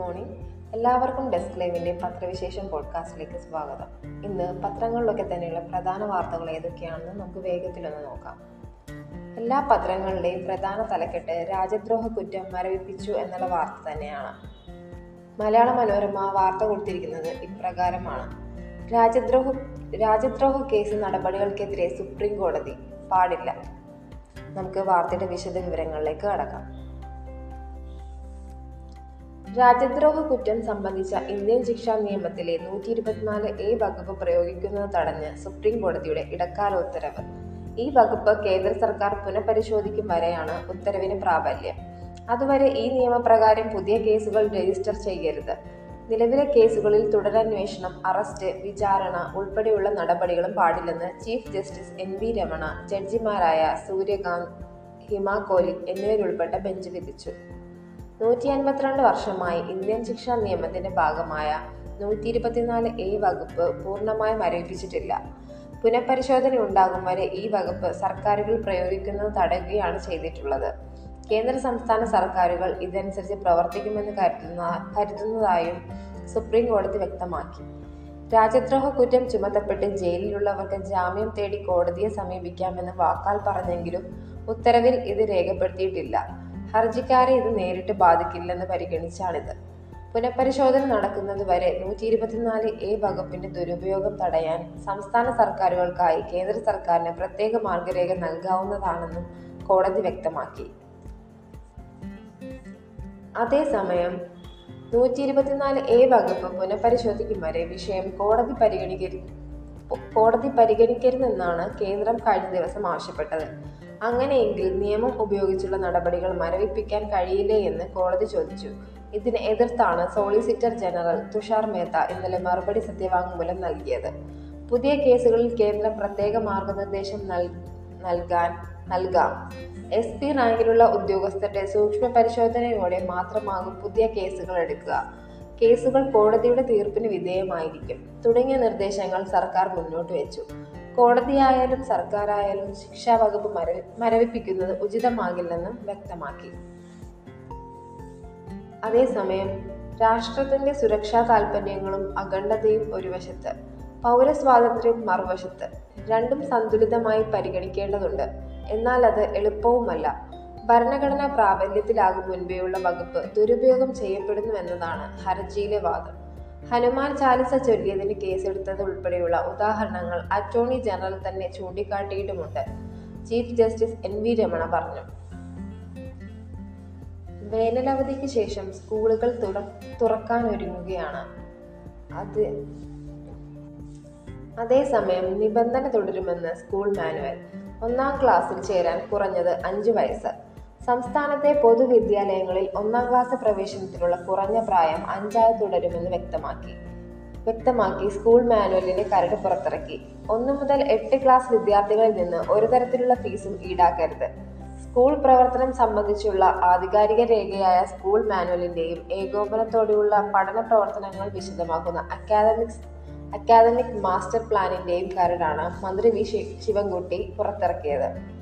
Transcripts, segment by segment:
Morning. എല്ലാവർക്കും desk ലൈവിന്റെ പത്രവിശേഷം പോഡ്കാസ്റ്റിലേക്ക് സ്വാഗതം. ഇന്ന് പത്രങ്ങളിലൊക്കെ തന്നെയുള്ള പ്രധാന വാർത്തകൾ ഏതൊക്കെയാണെന്ന് നമുക്ക് വേഗത്തിലൊന്ന് നോക്കാം. എല്ലാ പത്രങ്ങളുടെയും പ്രധാന തലക്കെട്ട് രാജ്യദ്രോഹ കുറ്റം മരവിപ്പിച്ചു എന്നുള്ള വാർത്ത തന്നെയാണ്. മലയാള മനോരമ വാർത്ത കൊടുത്തിരിക്കുന്നത് ഇപ്രകാരമാണ്. രാജ്യദ്രോഹ രാജ്യദ്രോഹ കേസ് നടപടികൾക്കെതിരെ സുപ്രീം കോടതി പാടില്ല. നമുക്ക് വാർത്തയുടെ വിശദ വിവരങ്ങളിലേക്ക് കടക്കാം. രാജ്യദ്രോഹ കുറ്റം സംബന്ധിച്ച ഇന്ത്യൻ ശിക്ഷാ നിയമത്തിലെ നൂറ്റി ഇരുപത്തിനാല് എ വകുപ്പ് പ്രയോഗിക്കുന്നത് തടഞ്ഞ് സുപ്രീം കോടതിയുടെ ഇടക്കാല ഉത്തരവ്. ഈ വകുപ്പ് കേന്ദ്ര സർക്കാർ പുനഃപരിശോധിക്കും വരെയാണ് ഉത്തരവിന് പ്രാബല്യം. അതുവരെ ഈ നിയമപ്രകാരം പുതിയ കേസുകൾ രജിസ്റ്റർ ചെയ്യരുത്. നിലവിലെ കേസുകളിൽ തുടരന്വേഷണം അറസ്റ്റ് വിചാരണ ഉൾപ്പെടെയുള്ള നടപടികളും പാടില്ലെന്ന് chief justice N V Ramana ജഡ്ജിമാരായ Suryakant Hima Kohli എന്നിവരുൾപ്പെട്ട ബെഞ്ച് വിധിച്ചു. നൂറ്റി അൻപത്തിരണ്ട് വർഷമായി ഇന്ത്യൻ ശിക്ഷാ നിയമത്തിന്റെ ഭാഗമായ നൂറ്റി ഇരുപത്തിനാല് എ വകുപ്പ് പൂർണമായി മരവിപ്പിച്ചിട്ടില്ല പുനഃപരിശോധന ഉണ്ടാകും വരെ ഈ വകുപ്പ് സർക്കാരുകൾ പ്രയോഗിക്കുന്നത് തടയുകയാണ് ചെയ്തിട്ടുള്ളത്. കേന്ദ്ര സംസ്ഥാന സർക്കാരുകൾ ഇതനുസരിച്ച് പ്രവർത്തിക്കുമെന്ന് കരുതുന്ന കരുതുന്നതായും സുപ്രീം കോടതി വ്യക്തമാക്കി. രാജ്യദ്രോഹ കുറ്റം ചുമത്തപ്പെട്ട് ജയിലിലുള്ളവർക്ക് ജാമ്യം തേടി കോടതിയെ സമീപിക്കാമെന്ന് വാക്കാൽ പറഞ്ഞെങ്കിലും ഉത്തരവിൽ ഇത് രേഖപ്പെടുത്തിയിട്ടില്ല. ഹർജിക്കാരെ ഇത് നേരിട്ട് ബാധിക്കില്ലെന്ന് പരിഗണിച്ചാണിത്. പുനഃപരിശോധന നടക്കുന്നതുവരെ നൂറ്റി ഇരുപത്തിനാല് എ വകുപ്പിന്റെ ദുരുപയോഗം തടയാൻ സംസ്ഥാന സർക്കാരുകൾക്കായി കേന്ദ്ര സർക്കാരിന് പ്രത്യേക മാർഗരേഖ നൽകാവുന്നതാണെന്നും കോടതി വ്യക്തമാക്കി. അതേസമയം നൂറ്റി ഇരുപത്തിനാല് എ വകുപ്പ് പുനഃപരിശോധിക്കും വരെ വിഷയം കോടതി പരിഗണിക്കരു കോടതി പരിഗണിക്കരുതെന്നാണ് കേന്ദ്രം കഴിഞ്ഞ ദിവസം ആവശ്യപ്പെട്ടത്. അങ്ങനെയെങ്കിൽ നിയമം ഉപയോഗിച്ചുള്ള നടപടികൾ മരവിപ്പിക്കാൻ കഴിയില്ലേ എന്ന് കോടതി ചോദിച്ചു. ഇതിന് എതിർത്താണ് സോളിസിറ്റർ ജനറൽ തുഷാർ മേത്ത ഇന്നലെ മറുപടി സത്യവാങ്മൂലം നൽകിയത്. പുതിയ കേസുകളിൽ കേന്ദ്രം പ്രത്യേക മാർഗനിർദ്ദേശം നൽകാൻ നൽകാം. എസ് പി റാങ്കിലുള്ള ഉദ്യോഗസ്ഥരുടെ സൂക്ഷ്മ പരിശോധനയോടെ മാത്രമാകും പുതിയ കേസുകൾ എടുക്കുക. കേസുകൾ കോടതിയുടെ തീർപ്പിന് വിധേയമായിരിക്കും. തുടങ്ങിയ നിർദ്ദേശങ്ങൾ സർക്കാർ മുന്നോട്ട് വെച്ചു. കോടതിയായാലും സർക്കാരായാലും ശിക്ഷാ വകുപ്പ് മരവി മരവിപ്പിക്കുന്നത് ഉചിതമാകില്ലെന്നും വ്യക്തമാക്കി. അതേസമയം രാഷ്ട്രത്തിന്റെ സുരക്ഷാ താല്പര്യങ്ങളും അഖണ്ഡതയും ഒരു വശത്ത് പൗരസ്വാതന്ത്ര്യവും മറുവശത്ത് രണ്ടും സന്തുലിതമായി പരിഗണിക്കേണ്ടതുണ്ട്. എന്നാൽ അത് എളുപ്പവുമല്ല. ഭരണഘടന പ്രാബല്യത്തിലാകും മുൻപേയുള്ള വകുപ്പ് ദുരുപയോഗം ചെയ്യപ്പെടുന്നുവെന്നതാണ് ഹർജിയിലെ വാദം. ഹനുമാൻ ചാലിസ ചൊല്ലിയതിന് കേസെടുത്തത് ഉൾപ്പെടെയുള്ള ഉദാഹരണങ്ങൾ അറ്റോർണി ജനറൽ തന്നെ ചൂണ്ടിക്കാട്ടിയിട്ടുമുണ്ട്. Chief justice N V Ramana പറഞ്ഞു. വേനലവധിക്ക് ശേഷം സ്കൂളുകൾ തുറ തുറക്കാനൊരുങ്ങുകയാണ്. അത് അതേസമയം നിബന്ധന തുടരുമെന്ന് സ്കൂൾ മാനുവൽ. ഒന്നാം ക്ലാസ്സിൽ ചേരാൻ കുറഞ്ഞത് അഞ്ചു വയസ്സ്. സംസ്ഥാനത്തെ പൊതുവിദ്യാലയങ്ങളിൽ ഒന്നാം ക്ലാസ് പ്രവേശനത്തിനുള്ള കുറഞ്ഞ പ്രായം അഞ്ചായി തുടരുമെന്ന് വ്യക്തമാക്കി. വ്യക്തമാക്കി സ്കൂൾ മാനുവലിന്റെ കരട് പുറത്തിറക്കി. ഒന്നു മുതൽ എട്ട് ക്ലാസ് വിദ്യാർത്ഥികളിൽ നിന്ന് ഒരു തരത്തിലുള്ള ഫീസും ഈടാക്കരുത്. സ്കൂൾ പ്രവർത്തനം സംബന്ധിച്ചുള്ള ആധികാരിക രേഖയായ സ്കൂൾ മാനുവലിന്റെയും ഏകോപനത്തോടെയുള്ള പഠന പ്രവർത്തനങ്ങൾ വിശദമാക്കുന്ന അക്കാദമിക്സ് അക്കാദമിക് മാസ്റ്റർ പ്ലാനിന്റെയും കരടാണ് മന്ത്രി വി ശിവൻകുട്ടി പുറത്തിറക്കിയത്.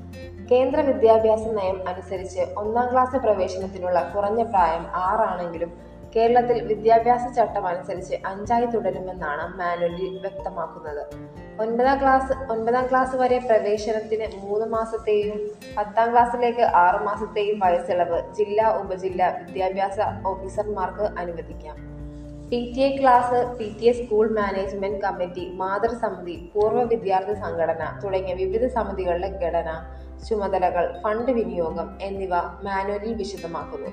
കേന്ദ്ര വിദ്യാഭ്യാസ നയം അനുസരിച്ച് ഒന്നാം ക്ലാസ് പ്രവേശനത്തിനുള്ള കുറഞ്ഞ പ്രായം ആറാണെങ്കിലും കേരളത്തിൽ വിദ്യാഭ്യാസ ചട്ടം അനുസരിച്ച് അഞ്ചായി തുടരുമെന്നാണ് മാനുവലിൽ വ്യക്തമാക്കുന്നത്. ഒൻപതാം ക്ലാസ് ഒൻപതാം ക്ലാസ് വരെ പ്രവേശനത്തിന് മൂന്ന് മാസത്തെയും പത്താം ക്ലാസ്സിലേക്ക് ആറ് മാസത്തെയും വയസ്സിളവ് ജില്ലാ ഉപജില്ലാ വിദ്യാഭ്യാസ ഓഫീസർമാർക്ക് അനുവദിക്കാം. P T A class P T A school management committee മാതൃസമിതി പൂർവ വിദ്യാർത്ഥി സംഘടന തുടങ്ങിയ വിവിധ സമിതികളുടെ ഘടന ചുമതലകൾ ഫണ്ട് വിനിയോഗം എന്നിവ മാനുവലിൽ വിശദമാക്കുന്നു.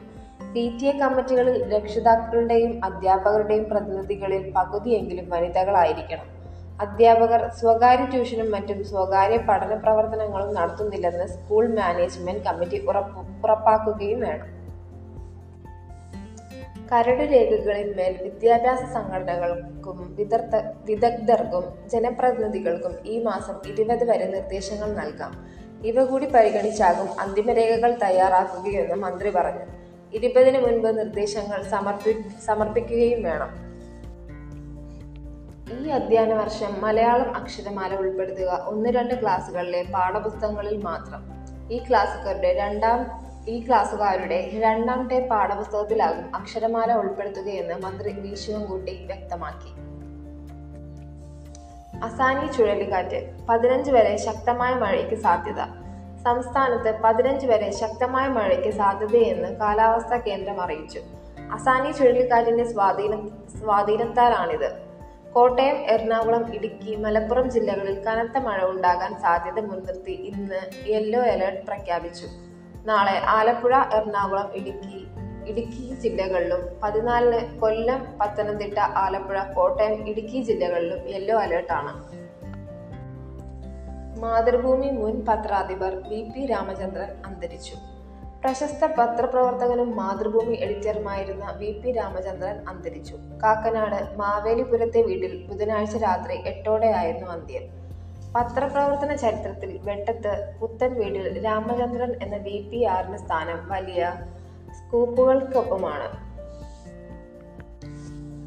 പി ടി എ കമ്മിറ്റികളിൽ രക്ഷിതാക്കളുടെയും അധ്യാപകരുടെയും പ്രതിനിധികളിൽ പകുതിയെങ്കിലും വനിതകളായിരിക്കണം. അധ്യാപകർ സ്വകാര്യ ട്യൂഷനും മറ്റും സ്വകാര്യ പഠന പ്രവർത്തനങ്ങളും നടത്തുന്നില്ലെന്ന് സ്കൂൾ മാനേജ്മെന്റ് കമ്മിറ്റി ഉറപ്പ് ഉറപ്പാക്കുകയും വേണം. കരട് രേഖകളിന്മേൽ വിദ്യാഭ്യാസ സംഘടനകൾക്കും വിദഗ്ധ വിദഗ്ധർക്കും ജനപ്രതിനിധികൾക്കും ഈ മാസം ഇരുപത് വരെ നിർദ്ദേശങ്ങൾ നൽകാം. ഇവ കൂടി പരിഗണിച്ചാകും അന്തിമരേഖകൾ തയ്യാറാക്കുകയെന്ന് മന്ത്രി പറഞ്ഞു. ഇരുപതിന് മുൻപ് നിർദ്ദേശങ്ങൾ സമർപ്പി സമർപ്പിക്കുകയും വേണം. ഈ അധ്യയന വർഷം മലയാളം അക്ഷരമാല ഉൾപ്പെടുത്തുക ഒന്ന് രണ്ട് ക്ലാസ്സുകളിലെ പാഠപുസ്തകങ്ങളിൽ മാത്രം. ഈ ക്ലാസ്സുകാരുടെ രണ്ടാം ഈ ക്ലാസ്സുകാരുടെ രണ്ടാം ടേ പാഠപുസ്തകത്തിലാകും അക്ഷരമാല ഉൾപ്പെടുത്തുകയെന്ന് മന്ത്രി വി. ശിവൻകുട്ടി വ്യക്തമാക്കി. അസാനി ചുഴലിക്കാറ്റ് പതിനഞ്ച് വരെ ശക്തമായ മഴയ്ക്ക് സാധ്യത. സംസ്ഥാനത്ത് പതിനഞ്ച് വരെ ശക്തമായ മഴയ്ക്ക് സാധ്യതയെന്ന് കാലാവസ്ഥാ കേന്ദ്രം അറിയിച്ചു. അസാനി ചുഴലിക്കാറ്റിന്റെ സ്വാധീനം സ്വാധീനത്താലാണിത്. കോട്ടയം എറണാകുളം ഇടുക്കി മലപ്പുറം ജില്ലകളിൽ കനത്ത മഴ ഉണ്ടാകാൻ സാധ്യത മുൻനിർത്തി ഇന്ന് യെല്ലോ അലേർട്ട് പ്രഖ്യാപിച്ചു. നാളെ ആലപ്പുഴ എറണാകുളം ഇടുക്കി ഇടുക്കി ജില്ലകളിലും പതിനാലിന് കൊല്ലം പത്തനംതിട്ട ആലപ്പുഴ കോട്ടയം ഇടുക്കി ജില്ലകളിലും യെല്ലോ അലേർട്ടാണ് മാതൃഭൂമി മുൻ പത്രാധിപർ വി പി രാമചന്ദ്രൻ അന്തരിച്ചു. പ്രശസ്ത പത്രപ്രവർത്തകനും മാതൃഭൂമി എഡിറ്ററുമായിരുന്ന വി പി രാമചന്ദ്രൻ അന്തരിച്ചു. കാക്കനാട് മാവേലിപുരത്തെ വീട്ടിൽ ബുധനാഴ്ച രാത്രി എട്ടോടെയായിരുന്നു അന്ത്യം. പത്രപ്രവർത്തന ചരിത്രത്തിൽ വെട്ടത്ത് പുത്തൻ വീട്ടിൽ രാമചന്ദ്രൻ എന്ന വി പി ആറിന് സ്ഥാനം വലിയ സ്കൂപ്പുകൾക്കൊപ്പമാണ്.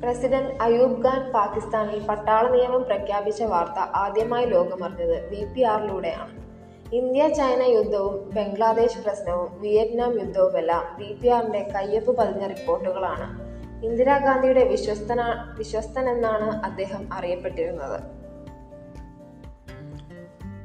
പ്രസിഡന്റ് അയൂബ് ഖാൻ പാകിസ്ഥാനിൽ പട്ടാള നിയമം പ്രഖ്യാപിച്ച വാർത്ത ആദ്യമായി ലോകമറിഞ്ഞത് വി പി ആറിലൂടെയാണ്. ഇന്ത്യ ചൈന യുദ്ധവും ബംഗ്ലാദേശ് പ്രശ്നവും വിയറ്റ്നാം യുദ്ധവുമെല്ലാം വി പി ആറിന്റെ കയ്യൊപ്പ് പതിഞ്ഞ റിപ്പോർട്ടുകളാണ്. ഇന്ദിരാഗാന്ധിയുടെ വിശ്വസ്തന വിശ്വസ്തനെന്നാണ് അദ്ദേഹം അറിയപ്പെട്ടിരുന്നത്.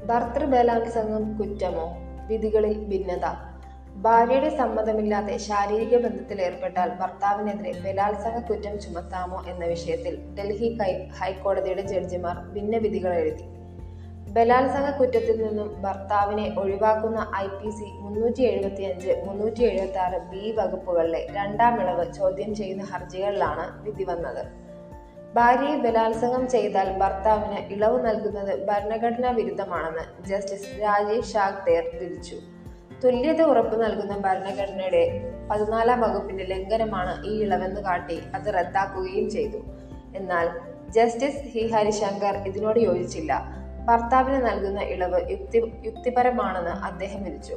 ഭർത്തൃബലാത്സംഗം കുറ്റമോ? വിധികളിൽ ഭിന്നത? ഭാര്യയുടെ സമ്മതമില്ലാതെ ശാരീരിക ബന്ധത്തിൽ ഏർപ്പെട്ടാൽ ഭർത്താവിനെതിരെ ബലാത്സംഗ കുറ്റം ചുമത്താമോ എന്ന വിഷയത്തിൽ ഡൽഹി ഹൈക്കോടതിയുടെ ജഡ്ജിമാർ ഭിന്ന വിധികൾ എഴുതി. ബലാത്സംഗ കുറ്റത്തിൽ നിന്നും ഭർത്താവിനെ ഒഴിവാക്കുന്ന ഐ പി സി മുന്നൂറ്റി എഴുപത്തി അഞ്ച് മുന്നൂറ്റി എഴുപത്തി ആറ് ബി വകുപ്പുകളിലെ രണ്ടാം ഇളവ് ചോദ്യം ചെയ്യുന്ന ഹർജികളിലാണ് വിധി വന്നത്. ഭാര്യയെ ബലാത്സംഗം ചെയ്താൽ ഭർത്താവിന് ഇളവ് നൽകുന്നത് ഭരണഘടനാ വിരുദ്ധമാണെന്ന് ജസ്റ്റിസ് രാജീവ് ഷാഗ്തേർ വിധിച്ചു. തുല്യത ഉറപ്പു നൽകുന്ന ഭരണഘടനയുടെ പതിനാലാം വകുപ്പിന്റെ ലംഘനമാണ് ഈ ഇളവെന്ന് കാട്ടി അത് റദ്ദാക്കുകയും ചെയ്തു. എന്നാൽ ജസ്റ്റിസ് ഹി ഹരിശങ്കർ ഇതിനോട് യോജിച്ചില്ല. ഭർത്താവിന് നൽകുന്ന ഇളവ് യുക്തി യുക്തിപരമാണെന്ന് അദ്ദേഹം വിധിച്ചു.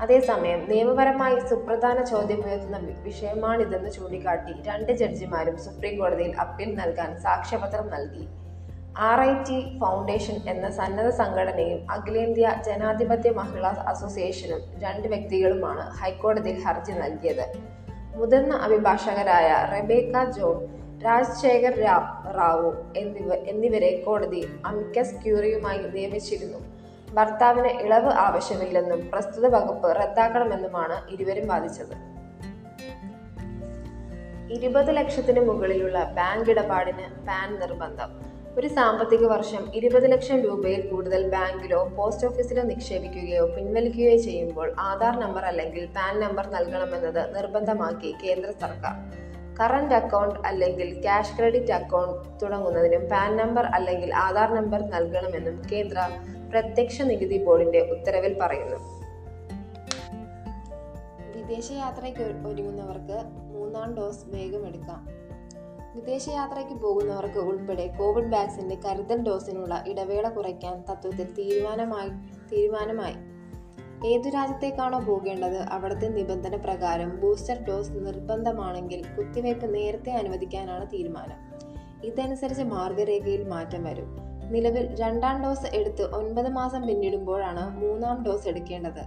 അതേസമയം നിയമപരമായി സുപ്രധാന ചോദ്യമുയർത്തുന്ന വിഷയമാണിതെന്ന് ചൂണ്ടിക്കാട്ടി രണ്ട് ജഡ്ജിമാരും സുപ്രീം കോടതിയിൽ അപ്പീൽ നൽകാൻ സാക്ഷ്യപത്രം നൽകി. ആർ ഐ ടി ഫൗണ്ടേഷൻ എന്ന സന്നദ്ധ സംഘടനയും അഖിലേന്ത്യാ ജനാധിപത്യ മഹിളാ അസോസിയേഷനും രണ്ട് വ്യക്തികളുമാണ് ഹൈക്കോടതിയിൽ ഹർജി നൽകിയത്. മുതിർന്ന അഭിഭാഷകരായ റെബേക്ക ജോൺ രാജശേഖർ റാവു എന്നിവ എന്നിവരെ കോടതി അമിക്കസ് ക്യൂറിയുമായി നിയമിച്ചിരുന്നു. ഭർത്താവിന് ഇളവ് ആവശ്യമില്ലെന്നും പ്രസ്തുത വകുപ്പ് റദ്ദാക്കണമെന്നുമാണ് ഇരുവരും വാദിച്ചത്. ഇരുപത് ലക്ഷത്തിന് മുകളിലുള്ള ബാങ്ക് ഇടപാടിന് പാൻ നിർബന്ധം. ഒരു സാമ്പത്തിക വർഷം ഇരുപത് ലക്ഷം രൂപയിൽ കൂടുതൽ ബാങ്കിലോ പോസ്റ്റ് ഓഫീസിലോ നിക്ഷേപിക്കുകയോ പിൻവലിക്കുകയോ ചെയ്യുമ്പോൾ ആധാർ നമ്പർ അല്ലെങ്കിൽ പാൻ നമ്പർ നൽകണമെന്നത് നിർബന്ധമാക്കി കേന്ദ്ര സർക്കാർ. കറണ്ട് അക്കൗണ്ട് അല്ലെങ്കിൽ ക്യാഷ് ക്രെഡിറ്റ് അക്കൗണ്ട് തുടങ്ങുന്നതിനും പാൻ നമ്പർ അല്ലെങ്കിൽ ആധാർ നമ്പർ നൽകണമെന്നും കേന്ദ്ര പ്രത്യക്ഷ നികുതി ബോർഡിന്റെ ഉത്തരവിൽ പറയുന്നു. വിദേശയാത്രയ്ക്ക് ഒരുങ്ങുന്നവർക്ക് മൂന്നാം ഡോസ് വേഗം എടുക്കാം വിദേശയാത്രയ്ക്ക് പോകുന്നവർക്ക് ഉൾപ്പെടെ കോവിഡ് വാക്സിന്റെ കരുതൽ ഡോസിനുള്ള ഇടവേള കുറയ്ക്കാൻ തത്വത്തിൽ തീരുമാനമായി തീരുമാനമായി. ഏതു രാജ്യത്തേക്കാണോ പോകേണ്ടത് അവിടുത്തെ നിബന്ധന പ്രകാരം ബൂസ്റ്റർ ഡോസ് നിർബന്ധമാണെങ്കിൽ കുത്തിവയ്പ് നേരത്തെ അനുവദിക്കാനാണ് തീരുമാനം. ഇതനുസരിച്ച് മാർഗരേഖയിൽ മാറ്റം വരും. നിലവിൽ രണ്ടാം ഡോസ് എടുത്ത് ഒൻപത് മാസം പിന്നിടുമ്പോഴാണ് മൂന്നാം ഡോസ് എടുക്കേണ്ടത്.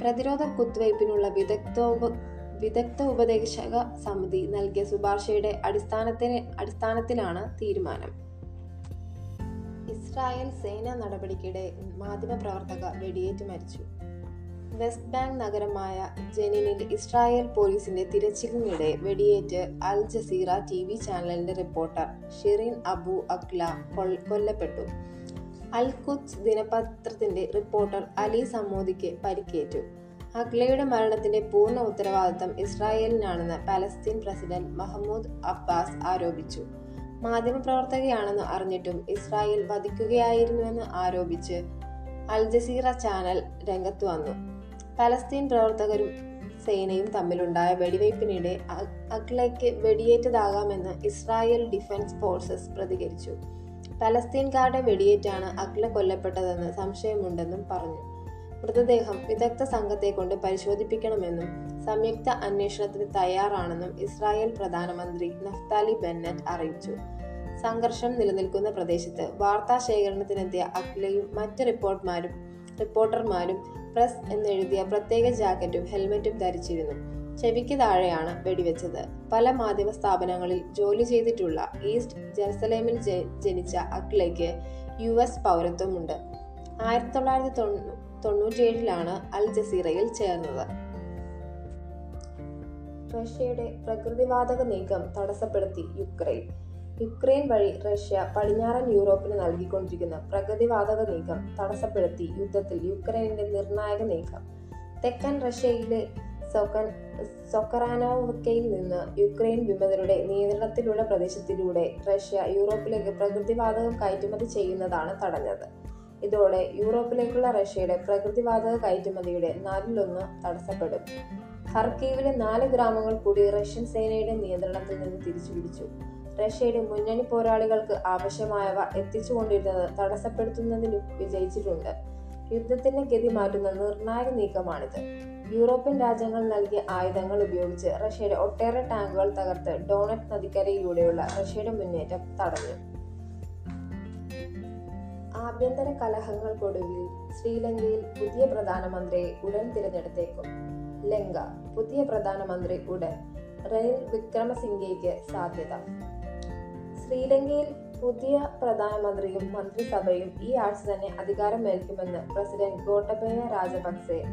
പ്രതിരോധ കുത്തിവയ്പ്പിനുള്ള വിദഗ്ധോപ വിദഗ്ധ ഉപദേശക സമിതി നൽകിയ ശുപാർശയുടെ അടിസ്ഥാനത്തിന് അടിസ്ഥാനത്തിലാണ് തീരുമാനം. ഇസ്രായേൽ സേനാ നടപടിക്കിടെ മാധ്യമപ്രവർത്തക വെടിയേറ്റ് മരിച്ചു. വെസ്റ്റ് ബാങ്ക് നഗരമായ ജെനിനിൽ ഇസ്രായേൽ പോലീസിന്റെ തിരച്ചിലിനിടെ വെടിയേറ്റ് അൽ ജസീറ ടി വി ചാനലിന്റെ റിപ്പോർട്ടർ ഷിറിൻ അബു അക്ല കൊല്ലപ്പെട്ടു. അൽ കുച്ച് ദിനപത്രത്തിന്റെ റിപ്പോർട്ടർ അലി സമോദിക്ക് പരിക്കേറ്റു. അഖ്ലയുടെ മരണത്തിന്റെ പൂർണ ഉത്തരവാദിത്തം ഇസ്രായേലിനാണെന്ന് പലസ്തീൻ പ്രസിഡന്റ് മഹമ്മൂദ് അബ്ബാസ് ആരോപിച്ചു. മാധ്യമപ്രവർത്തകയാണെന്ന് അറിഞ്ഞിട്ടും ഇസ്രായേൽ വധിക്കുകയായിരുന്നുവെന്ന് ആരോപിച്ച് അൽ ജസീറ ചാനൽ രംഗത്തു വന്നു. പലസ്തീൻ പ്രവർത്തകരും സേനയും തമ്മിലുണ്ടായ വെടിവയ്പ്പിനിടെ അഖ്ലയ്ക്ക് വെടിയേറ്റതാകാമെന്ന് ഇസ്രായേൽ ഡിഫൻസ് ഫോഴ്സസ് പ്രതികരിച്ചു. പലസ്തീൻകാരുടെ വെടിയേറ്റാണ് അഖ്ല കൊല്ലപ്പെട്ടതെന്ന് സംശയമുണ്ടെന്നും പറഞ്ഞു. മൃതദേഹം വിദഗ്ധ സംഘത്തെ കൊണ്ട് പരിശോധിപ്പിക്കണമെന്നും സംയുക്ത അന്വേഷണത്തിന് തയ്യാറാണെന്നും ഇസ്രായേൽ പ്രധാനമന്ത്രി നഫ്താലി ബെന്നറ്റ് അറിയിച്ചു. സംഘർഷം നിലനിൽക്കുന്ന പ്രദേശത്ത് വാർത്താ ശേഖരണത്തിനെത്തിയ അഖ്ലയും മറ്റ് റിപ്പോർട്ടർമാരും റിപ്പോർട്ടർമാരും പ്രസ് എന്നെഴുതിയ പ്രത്യേക ജാക്കറ്റും ഹെൽമെറ്റും ധരിച്ചിരുന്നു. ചെവിക്ക് താഴെയാണ് വെടിവെച്ചത്. പല മാധ്യമ സ്ഥാപനങ്ങളിൽ ജോലി ചെയ്തിട്ടുള്ള ഈസ്റ്റ് ജെറുസലേമിൽ ജനിച്ച അഖിലയ്ക്ക് യു എസ് പൗരത്വമുണ്ട്. ആയിരത്തി തൊള്ളായിരത്തി തൊണ്ണൂറ്റിയേഴിലാണ് അൽ ജസീറയിൽ ചേർന്നത്. റഷ്യയുടെ പ്രകൃതിവാതക നീക്കം തടസ്സപ്പെടുത്തി യുക്രൈൻ. യുക്രൈൻ വഴി റഷ്യ പടിഞ്ഞാറൻ യൂറോപ്പിന് നൽകിക്കൊണ്ടിരിക്കുന്ന പ്രകൃതിവാതക നീക്കം തടസ്സപ്പെടുത്തി യുദ്ധത്തിൽ യുക്രൈനിന്റെ നിർണായക നീക്കം. തെക്കൻ റഷ്യയിലെ സൊക്കൻ സൊക്കറാനോവക്കയിൽ നിന്ന് യുക്രൈൻ വിമതരുടെ നിയന്ത്രണത്തിലുള്ള പ്രദേശത്തിലൂടെ റഷ്യ യൂറോപ്പിലേക്ക് പ്രകൃതിവാതകം കയറ്റുമതി ചെയ്യുന്നതാണ് തടഞ്ഞത്. ഇതോടെ യൂറോപ്പിലേക്കുള്ള റഷ്യയുടെ പ്രകൃതിവാതക കയറ്റുമതിയുടെ നാലിലൊന്ന് തടസ്സപ്പെടും. ഹർക്കീവിലെ നാല് ഗ്രാമങ്ങൾ കൂടി റഷ്യൻ സേനയുടെ നിയന്ത്രണത്തിൽ നിന്ന് തിരിച്ചുപിടിച്ചു. റഷ്യയുടെ മുന്നണി പോരാളികൾക്ക് ആവശ്യമായവ എത്തിച്ചുകൊണ്ടിരുന്നത് തടസ്സപ്പെടുത്തുന്നതിലും വിജയിച്ചിട്ടുണ്ട്. യുദ്ധത്തിന്റെ ഗതി മാറ്റുന്ന നിർണായക നീക്കമാണിത്. യൂറോപ്യൻ രാജ്യങ്ങൾ നൽകിയ ആയുധങ്ങൾ ഉപയോഗിച്ച് റഷ്യയുടെ ഒട്ടേറെ ടാങ്കുകൾ തകർത്ത് ഡോണറ്റ് നദിക്കരയിലൂടെയുള്ള റഷ്യയുടെ മുന്നേറ്റം തടഞ്ഞു. ആഭ്യന്തര കലഹങ്ങൾക്കൊടുവിൽ ശ്രീലങ്കയിൽ പുതിയ പ്രധാനമന്ത്രിയെ ഉടൻ തിരഞ്ഞെടുത്തേക്കും. ലങ്ക പുതിയ പ്രധാനമന്ത്രി ഉടൻ. റെയിൽ വിക്രമസിംഗയ്ക്ക് സാധ്യത. ശ്രീലങ്കയിൽ പുതിയ പ്രധാനമന്ത്രിയും മന്ത്രിസഭയും ഈ ആഴ്ച തന്നെ അധികാരമേൽക്കുമെന്ന് പ്രസിഡന്റ് ഗോട്ടബയ രാജപക്സെ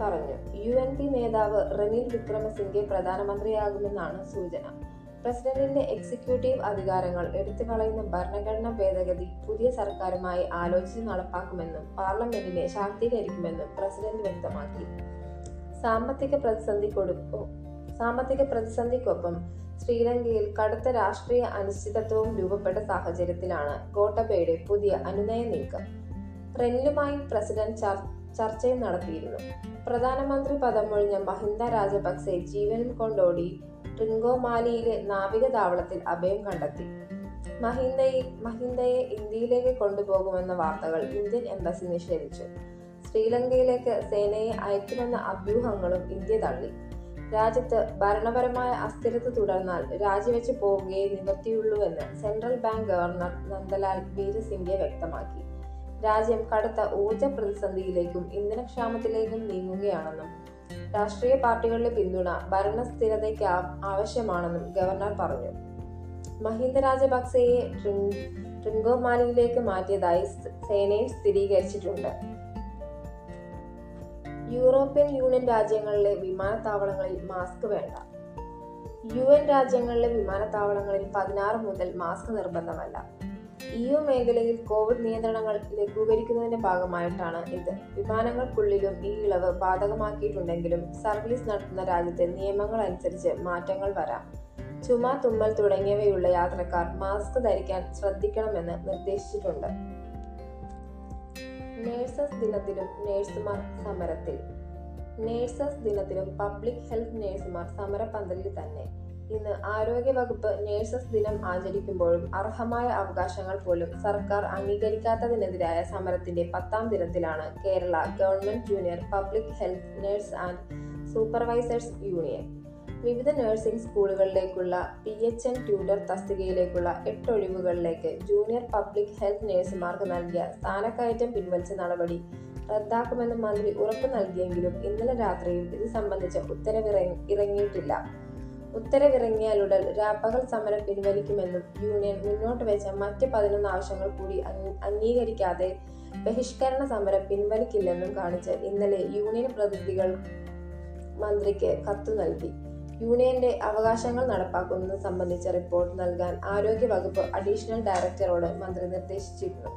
പറഞ്ഞു. യു എൻ പി നേതാവ് റനിൽ വിക്രമസിംഗെ പ്രധാനമന്ത്രിയാകുമെന്നാണ് സൂചന. പ്രസിഡന്റിന്റെ എക്സിക്യൂട്ടീവ് അധികാരങ്ങൾ എടുത്തുകളയുന്ന ഭരണഘടനാ ഭേദഗതി പുതിയ സർക്കാരുമായി ആലോചിച്ച് നടപ്പാക്കുമെന്നും പാർലമെന്റിനെ ശാക്തീകരിക്കുമെന്നും പ്രസിഡന്റ് വ്യക്തമാക്കി. സാമ്പത്തിക പ്രതിസന്ധിക്കൊടുക്കും സാമ്പത്തിക പ്രതിസന്ധിക്കൊപ്പം ശ്രീലങ്കയിൽ കടുത്ത രാഷ്ട്രീയ അനിശ്ചിതത്വവും രൂപപ്പെട്ട സാഹചര്യത്തിലാണ് ഗോട്ടബയുടെ പുതിയ അനുനയ നീക്കം. റെനിലുമായി പ്രസിഡന്റ് ചർച്ചയും നടത്തിയിരുന്നു. പ്രധാനമന്ത്രി പദമൊഴിഞ്ഞ മഹിന്ദ രാജപക്സെ ജീവനും കൊണ്ടോടി ട്രിങ്കോമാലിയിലെ നാവിക താവളത്തിൽ അഭയം കണ്ടെത്തി. മഹിന്ദയെ മഹിന്ദയെ ഇന്ത്യയിലേക്ക് കൊണ്ടുപോകുമെന്ന വാർത്തകൾ ഇന്ത്യൻ എംബസി നിഷേധിച്ചു. ശ്രീലങ്കയിലേക്ക് സേനയെ അയക്കുമെന്ന അഭ്യൂഹങ്ങളും ഇന്ത്യ തള്ളി. രാജ്യത്ത് ഭരണപരമായ അസ്ഥിരത തുടർന്നാൽ രാജിവെച്ച് പോവുകയേ നിവർത്തിയുള്ളൂവെന്ന് central bank governor Nandalal Weerasinghe വ്യക്തമാക്കി. രാജ്യം കടുത്ത ഊർജ പ്രതിസന്ധിയിലേക്കും ഇന്ധനക്ഷാമത്തിലേക്കും നീങ്ങുകയാണെന്നും രാഷ്ട്രീയ പാർട്ടികളുടെ പിന്തുണ ഭരണസ്ഥിരതയ്ക്ക് ആവശ്യമാണെന്നും ഗവർണർ പറഞ്ഞു. മഹീന്ദ രാജപക്സെയെ ട്രിങ്കോമാലിയിലേക്ക് മാറ്റിയതായി സേനയും സ്ഥിരീകരിച്ചിട്ടുണ്ട്. യൂറോപ്യൻ യൂണിയൻ രാജ്യങ്ങളിലെ വിമാനത്താവളങ്ങളിൽ മാസ്ക് വേണ്ട. യു എൻ രാജ്യങ്ങളിലെ വിമാനത്താവളങ്ങളിൽ പതിനാറ് മുതൽ മാസ്ക് നിർബന്ധമല്ല. ഇ യു മേഖലയിൽ കോവിഡ് നിയന്ത്രണങ്ങൾ ലഘൂകരിക്കുന്നതിന്റെ ഭാഗമായിട്ടാണ് ഇത്. വിമാനങ്ങൾക്കുള്ളിലും ഈ ഇളവ് ബാധകമാക്കിയിട്ടുണ്ടെങ്കിലും സർവീസ് നടത്തുന്ന രാജ്യത്തെ നിയമങ്ങൾ അനുസരിച്ച് മാറ്റങ്ങൾ വരാം. ചുമ തുമ്മൽ തുടങ്ങിയവയുള്ള യാത്രക്കാർ മാസ്ക് ധരിക്കാൻ ശ്രദ്ധിക്കണമെന്ന് നിർദ്ദേശിച്ചിട്ടുണ്ട്. നേഴ്സസ് ദിനത്തിലും നേഴ്സുമാർ സമരത്തിൽ. നേഴ്സസ് ദിനത്തിലും പബ്ലിക് ഹെൽത്ത് നേഴ്സുമാർ സമരപന്തലിൽ തന്നെ ഇന്ന് ആരോഗ്യവകുപ്പ് നേഴ്സസ് ദിനം ആചരിക്കുമ്പോഴും അർഹമായ അവകാശങ്ങൾ പോലും സർക്കാർ അംഗീകരിക്കാത്തതിനെതിരായ സമരത്തിന്റെ പത്താം ദിനത്തിലാണ് Kerala government junior public health nurse and supervisors union. വിവിധ നഴ്സിംഗ് സ്കൂളുകളിലേക്കുള്ള പി എച്ച് എൻ ട്യൂട്ടർ തസ്തികയിലേക്കുള്ള എട്ട് ഒഴിവുകളിലേക്ക് ജൂനിയർ പബ്ലിക് ഹെൽത്ത് നഴ്സുമാർക്ക് നൽകിയ സ്ഥാനക്കയറ്റം പിൻവലിച്ച നടപടി റദ്ദാക്കുമെന്ന് മന്ത്രി ഉറപ്പു നൽകിയെങ്കിലും ഇന്നലെ രാത്രിയും ഇത് സംബന്ധിച്ച ഉത്തരവിറ ഇറങ്ങിയിട്ടില്ല. ഉത്തരവിറങ്ങിയാലുടൻ രാപ്പകൽ സമരം പിൻവലിക്കുമെന്നും യൂണിയൻ മുന്നോട്ട് വെച്ച മറ്റ് പതിനൊന്ന് ആവശ്യങ്ങൾ കൂടി അംഗീകരിക്കാതെ ബഹിഷ്കരണ സമരം പിൻവലിക്കില്ലെന്നും കാണിച്ച് ഇന്നലെ യൂണിയൻ പ്രതിനിധികൾ മന്ത്രിക്ക് കത്തു നൽകി. യൂണിയന്റെ അവകാശങ്ങൾ നടപ്പാക്കുന്നത് സംബന്ധിച്ച റിപ്പോർട്ട് നൽകാൻ ആരോഗ്യ വകുപ്പ് അഡീഷണൽ ഡയറക്ടറോട് മന്ത്രി നിർദ്ദേശിച്ചിരുന്നു.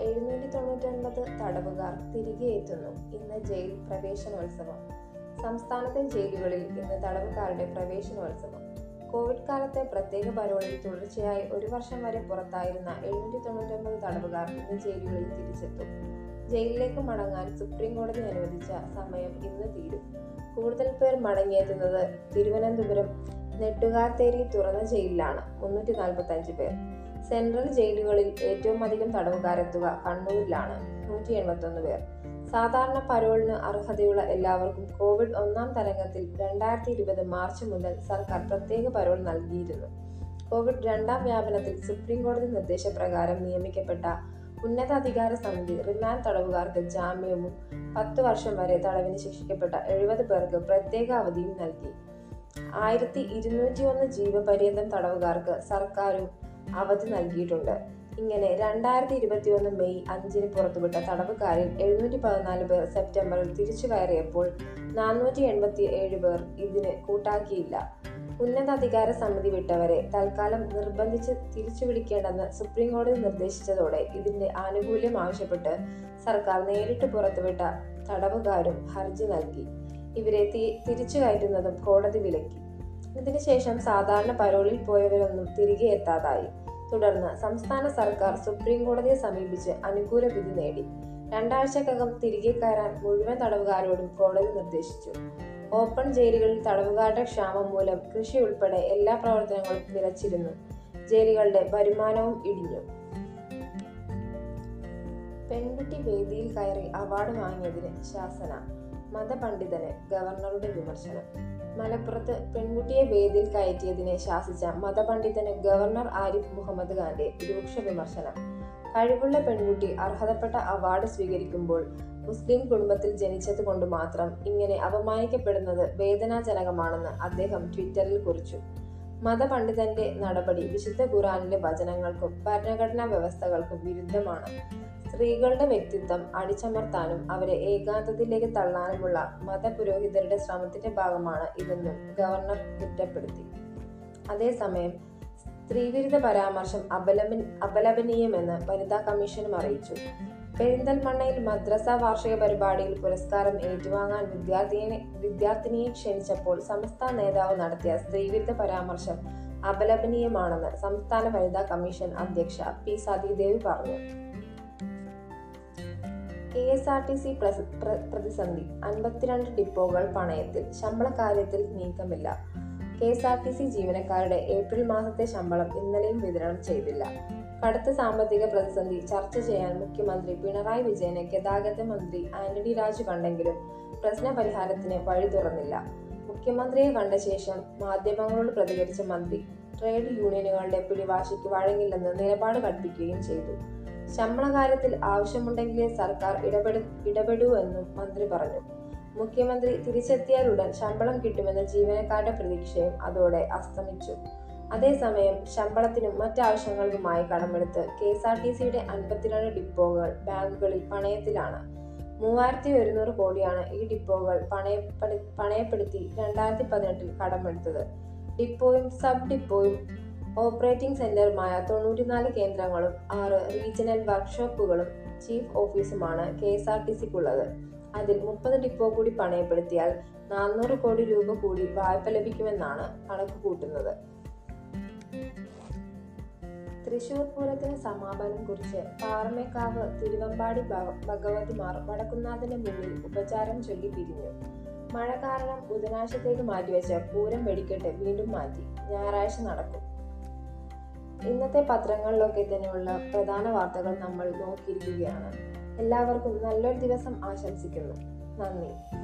എഴുന്നൂറ്റി തൊണ്ണൂറ്റി ഒൻപത് തടവുകാർ തിരികെ എത്തുന്നു. ഇന്ന് ജയിൽ പ്രവേശനോത്സവം. സംസ്ഥാനത്തെ ജയിലുകളിൽ ഇന്ന് തടവുകാരുടെ പ്രവേശനോത്സവം. കോവിഡ് കാലത്തെ പ്രത്യേക പരോളിൽ തുടർച്ചയായി ഒരു വർഷം വരെ പുറത്തായിരുന്ന എഴുന്നൂറ്റി തൊണ്ണൂറ്റൊമ്പത് തടവുകാർ ഇന്ന് ജയിലുകളിൽ തിരിച്ചെത്തും. ജയിലിലേക്ക് മടങ്ങാൻ സുപ്രീം കോടതി അനുവദിച്ച സമയം ഇന്ന് തീരും. കൂടുതൽ പേർ മടങ്ങിയെത്തുന്നത് തിരുവനന്തപുരം നെട്ടുകാത്തേരി തുറന്ന ജയിലിലാണ്. മുന്നൂറ്റി നാൽപ്പത്തി പേർ. സെൻട്രൽ ജയിലുകളിൽ ഏറ്റവും അധികം തടവുകാരെത്തുക കണ്ണൂരിലാണ്. നൂറ്റി എൺപത്തൊന്ന് പേർ. സാധാരണ പരോളിന് അർഹതയുള്ള എല്ലാവർക്കും കോവിഡ് ഒന്നാം തരംഗത്തിൽ രണ്ടായിരത്തി ഇരുപത് മാർച്ച് മുതൽ സർക്കാർ പ്രത്യേക പരോൾ നൽകിയിരുന്നു. കോവിഡ് രണ്ടാം വ്യാപനത്തിൽ സുപ്രീം കോടതി നിർദ്ദേശപ്രകാരം നിയമിക്കപ്പെട്ട ഉന്നതാധികാര സമിതി റിമാൻഡ് തടവുകാർക്ക് ജാമ്യവും പത്ത് വർഷം വരെ തടവിന് ശിക്ഷിക്കപ്പെട്ട എഴുപത് പേർക്ക് പ്രത്യേക അവധിയും നൽകി. ആയിരത്തി ഇരുന്നൂറ്റി ഒന്ന് ജീവപര്യന്തം തടവുകാർക്ക് സർക്കാരും അവധി നൽകിയിട്ടുണ്ട്. ഇങ്ങനെ രണ്ടായിരത്തി ഇരുപത്തി ഒന്ന് മെയ് അഞ്ചിന് പുറത്തുവിട്ട തടവുകാരിൽ എഴുന്നൂറ്റി പതിനാല് പേർ സെപ്റ്റംബറിൽ തിരിച്ചു കയറിയപ്പോൾ നാനൂറ്റി എൺപത്തി ഏഴ് പേർ ഇതിന് കൂട്ടാക്കിയില്ല. ഉന്നതാധികാര സമിതി വിട്ടവരെ തൽക്കാലം നിർബന്ധിച്ച് തിരിച്ചു വിളിക്കേണ്ടെന്ന് സുപ്രീം കോടതി നിർദ്ദേശിച്ചതോടെ ഇതിന്റെ ആനുകൂല്യം ആവശ്യപ്പെട്ട് സർക്കാർ നേരിട്ട് പുറത്തുവിട്ട തടവുകാരും ഹർജി നൽകി. ഇവരെ തിരിച്ചു കയറ്റുന്നതും കോടതി വിലക്കി. ഇതിനുശേഷം സാധാരണ പരോളിൽ പോയവരൊന്നും തിരികെ എത്താതായി. തുടർന്ന് സംസ്ഥാന സർക്കാർ സുപ്രീം കോടതിയെ സമീപിച്ച് അനുകൂല വിധി നേടി. രണ്ടാഴ്ചക്കകം തിരികെ കയറാൻ മുഴുവൻ തടവുകാരോടും കോടതി നിർദ്ദേശിച്ചു. ഓപ്പൺ ജയിലുകളിൽ തടവുകാരുടെ ക്ഷാമം മൂലം കൃഷി ഉൾപ്പെടെ എല്ലാ പ്രവർത്തനങ്ങളും നിലച്ചിരുന്നു ജയിലുകളുടെ വരുമാനവും ഇടിഞ്ഞു. പെൺകുട്ടി വേദിയിൽ കയറി അവാർഡ് വാങ്ങിയതിന് ശാസന മതപണ്ഡിതന് ഗവർണറുടെ വിമർശനം. മലപ്പുറത്ത് പെൺകുട്ടിയെ വേദിയിൽ കയറ്റിയതിനെ ശാസിച്ച മതപണ്ഡിതന് ഗവർണർ ആരിഫ് മുഹമ്മദ് ഖാന്റെ രൂക്ഷ വിമർശനം. കഴിവുള്ള പെൺകുട്ടി അർഹതപ്പെട്ട അവാർഡ് സ്വീകരിക്കുമ്പോൾ മുസ്ലിം കുടുംബത്തിൽ ജനിച്ചത് കൊണ്ട് മാത്രം ഇങ്ങനെ അപമാനിക്കപ്പെടുന്നത് വേദനാജനകമാണെന്ന് അദ്ദേഹം ട്വിറ്ററിൽ കുറിച്ചു. മതപണ്ഡിതന്റെ നടപടി വിശുദ്ധ ഖുറാനിലെ വചനങ്ങൾക്കും ഭരണഘടനാ വ്യവസ്ഥകൾക്കും വിരുദ്ധമാണ്. സ്ത്രീകളുടെ വ്യക്തിത്വം അടിച്ചമർത്താനും അവരെ ഏകാന്തത്തിലേക്ക് തള്ളാനുമുള്ള മതപുരോഹിതരുടെ ശ്രമത്തിന്റെ ഭാഗമാണ് ഇതെന്നും ഗവർണർ കുറ്റപ്പെടുത്തി. അതേസമയം സ്ത്രീവിരുദ്ധ പരാമർശം അപലപ അപലപനീയമെന്ന് വനിതാ കമ്മീഷനും അറിയിച്ചു. പെരിന്തൽമണ്ണയിൽ മദ്രസ വാർഷിക പരിപാടിയിൽ പുരസ്കാരം ഏറ്റുവാങ്ങാൻ വിദ്യാർത്ഥിയെ വിദ്യാർത്ഥിനിയെ ക്ഷണിച്ചപ്പോൾ സംസ്ഥാന നേതാവ് നടത്തിയ സ്ത്രീവിരുദ്ധ പരാമർശം അപലപനീയമാണെന്ന് സംസ്ഥാന വനിതാ കമ്മീഷൻ അധ്യക്ഷ പി സതീദേവി പറഞ്ഞു. K S R T C പ്രതിസന്ധി. അൻപത്തിരണ്ട് ഡിപ്പോകൾ പണയത്തിൽ. ശമ്പള കാര്യത്തിൽ നീക്കമില്ല. K S R T C ജീവനക്കാരുടെ ഏപ്രിൽ മാസത്തെ ശമ്പളം ഇന്നലെയും വിതരണം ചെയ്തില്ല. കടുത്ത സാമ്പത്തിക പ്രതിസന്ധി ചർച്ച ചെയ്യാൻ മുഖ്യമന്ത്രി പിണറായി വിജയനെ ഗതാഗത മന്ത്രി ആന്റണി രാജു കണ്ടെങ്കിലും പ്രശ്ന പരിഹാരത്തിന് വഴി തുറന്നില്ല. മുഖ്യമന്ത്രിയെ കണ്ട ശേഷം മാധ്യമങ്ങളോട് പ്രതികരിച്ച മന്ത്രി ട്രേഡ് യൂണിയനുകളുടെ പിടിവാശിക്ക് വഴങ്ങില്ലെന്ന് നിലപാട് കൽപ്പിക്കുകയും ചെയ്തു. ശമ്പള കാര്യത്തിൽ ആവശ്യമുണ്ടെങ്കിലേ സർക്കാർ ഇടപെടു ഇടപെടൂ എന്നും മന്ത്രി പറഞ്ഞു. മുഖ്യമന്ത്രി തിരിച്ചെത്തിയാലുടൻ ശമ്പളം കിട്ടുമെന്ന ജീവനക്കാരുടെ പ്രതീക്ഷയും അതോടെ അസ്തമിച്ചു. അതേസമയം ശമ്പളത്തിനും മറ്റാവശ്യങ്ങൾക്കുമായി കടമെടുത്ത് കെ എസ് ആർ ടി സിയുടെ അൻപത്തിരണ്ട് ഡിപ്പോകൾ ബാങ്കുകളിൽ പണയത്തിലാണ്. മൂവായിരത്തി ഒരുന്നൂറ് കോടിയാണ് ഈ ഡിപ്പോകൾ പണയപ്പെടു പണയപ്പെടുത്തി രണ്ടായിരത്തി പതിനെട്ടിൽ കടമെടുത്തത്. ഡിപ്പോയും സബ് ഡിപ്പോയും ഓപ്പറേറ്റിംഗ് സെന്ററുമായ തൊണ്ണൂറ്റിനാല് കേന്ദ്രങ്ങളും ആറ് റീജിയണൽ വർക്ക്ഷോപ്പുകളും ചീഫ് ഓഫീസുമാണ് കെ എസ് ആർ ടി സിക്കുള്ളത്. അതിൽ മുപ്പത് ഡിപ്പോ കൂടി പണയപ്പെടുത്തിയാൽ നാനൂറ് കോടി രൂപ കൂടി വായ്പ ലഭിക്കുമെന്നാണ് കണക്ക് കൂട്ടുന്നത്. തൃശൂർ പൂരത്തിന് സമാപനം കുറിച്ച് പാറമേക്കാവ് തിരുവമ്പാടി ഭഗവതിമാർ വടക്കുന്നാഥന്റെ മുന്നിൽ ഉപചാരം ചൊല്ലി പിരിഞ്ഞു. മഴ കാരണം ബുധനാഴ്ചത്തേക്ക് മാറ്റിവെച്ച പൂരം വെടിക്കെട്ട് വീണ്ടും മാറ്റി. ഞായറാഴ്ച നടക്കും. ഇന്നത്തെ പത്രങ്ങളിലൊക്കെ തന്നെയുള്ള പ്രധാന വാർത്തകൾ നമ്മൾ നോക്കിയിരിക്കുകയാണ്. എല്ലാവർക്കും നല്ലൊരു ദിവസം ആശംസിക്കുന്നു. നന്ദി.